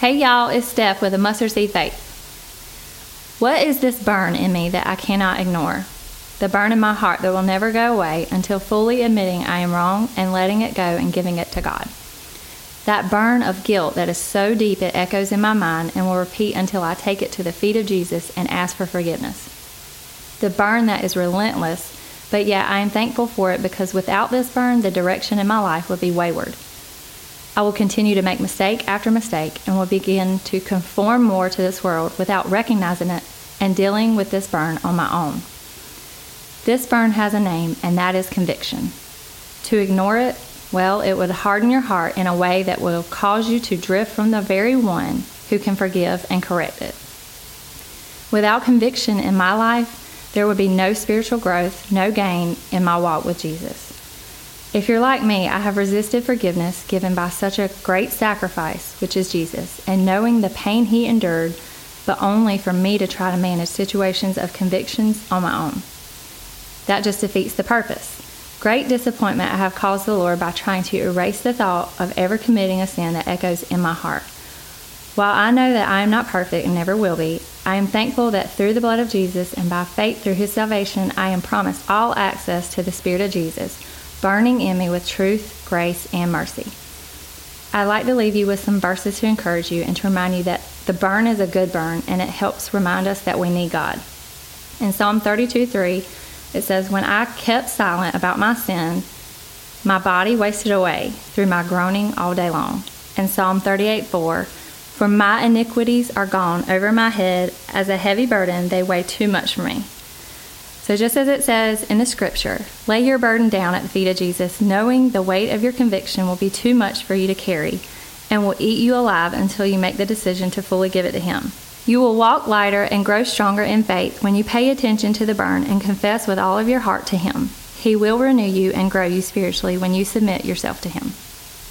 Hey y'all, it's Steph with a mustard seed faith. What is this burn in me that I cannot ignore? The burn in my heart that will never go away until fully admitting I am wrong and letting it go and giving it to God. That burn of guilt that is so deep it echoes in my mind and will repeat until I take it to the feet of Jesus and ask for forgiveness. The burn that is relentless, but yet I am thankful for it because without this burn, the direction in my life would be wayward. I will continue to make mistake after mistake and will begin to conform more to this world without recognizing it and dealing with this burn on my own. This burn has a name, and that is conviction. To ignore it, well, it would harden your heart in a way that will cause you to drift from the very one who can forgive and correct it. Without conviction in my life, there would be no spiritual growth, no gain in my walk with Jesus. If you're like me, I have resisted forgiveness given by such a great sacrifice, which is Jesus, and knowing the pain he endured, but only for me to try to manage situations of convictions on my own. That just defeats the purpose. Great disappointment I have caused the Lord by trying to erase the thought of ever committing a sin that echoes in my heart. While I know that I am not perfect and never will be, I am thankful that through the blood of Jesus and by faith through his salvation, I am promised all access to the Spirit of Jesus burning in me with truth, grace, and mercy. I'd like to leave you with some verses to encourage you and to remind you that the burn is a good burn and it helps remind us that we need God. In Psalm 32 3, it says, When I kept silent about my sin, my body wasted away through my groaning all day long. And Psalm 38 4, For my iniquities are gone over my head as a heavy burden, they weigh too much for me. So, just as it says in the scripture, lay your burden down at the feet of Jesus, knowing the weight of your conviction will be too much for you to carry and will eat you alive until you make the decision to fully give it to Him. You will walk lighter and grow stronger in faith when you pay attention to the burn and confess with all of your heart to Him. He will renew you and grow you spiritually when you submit yourself to Him.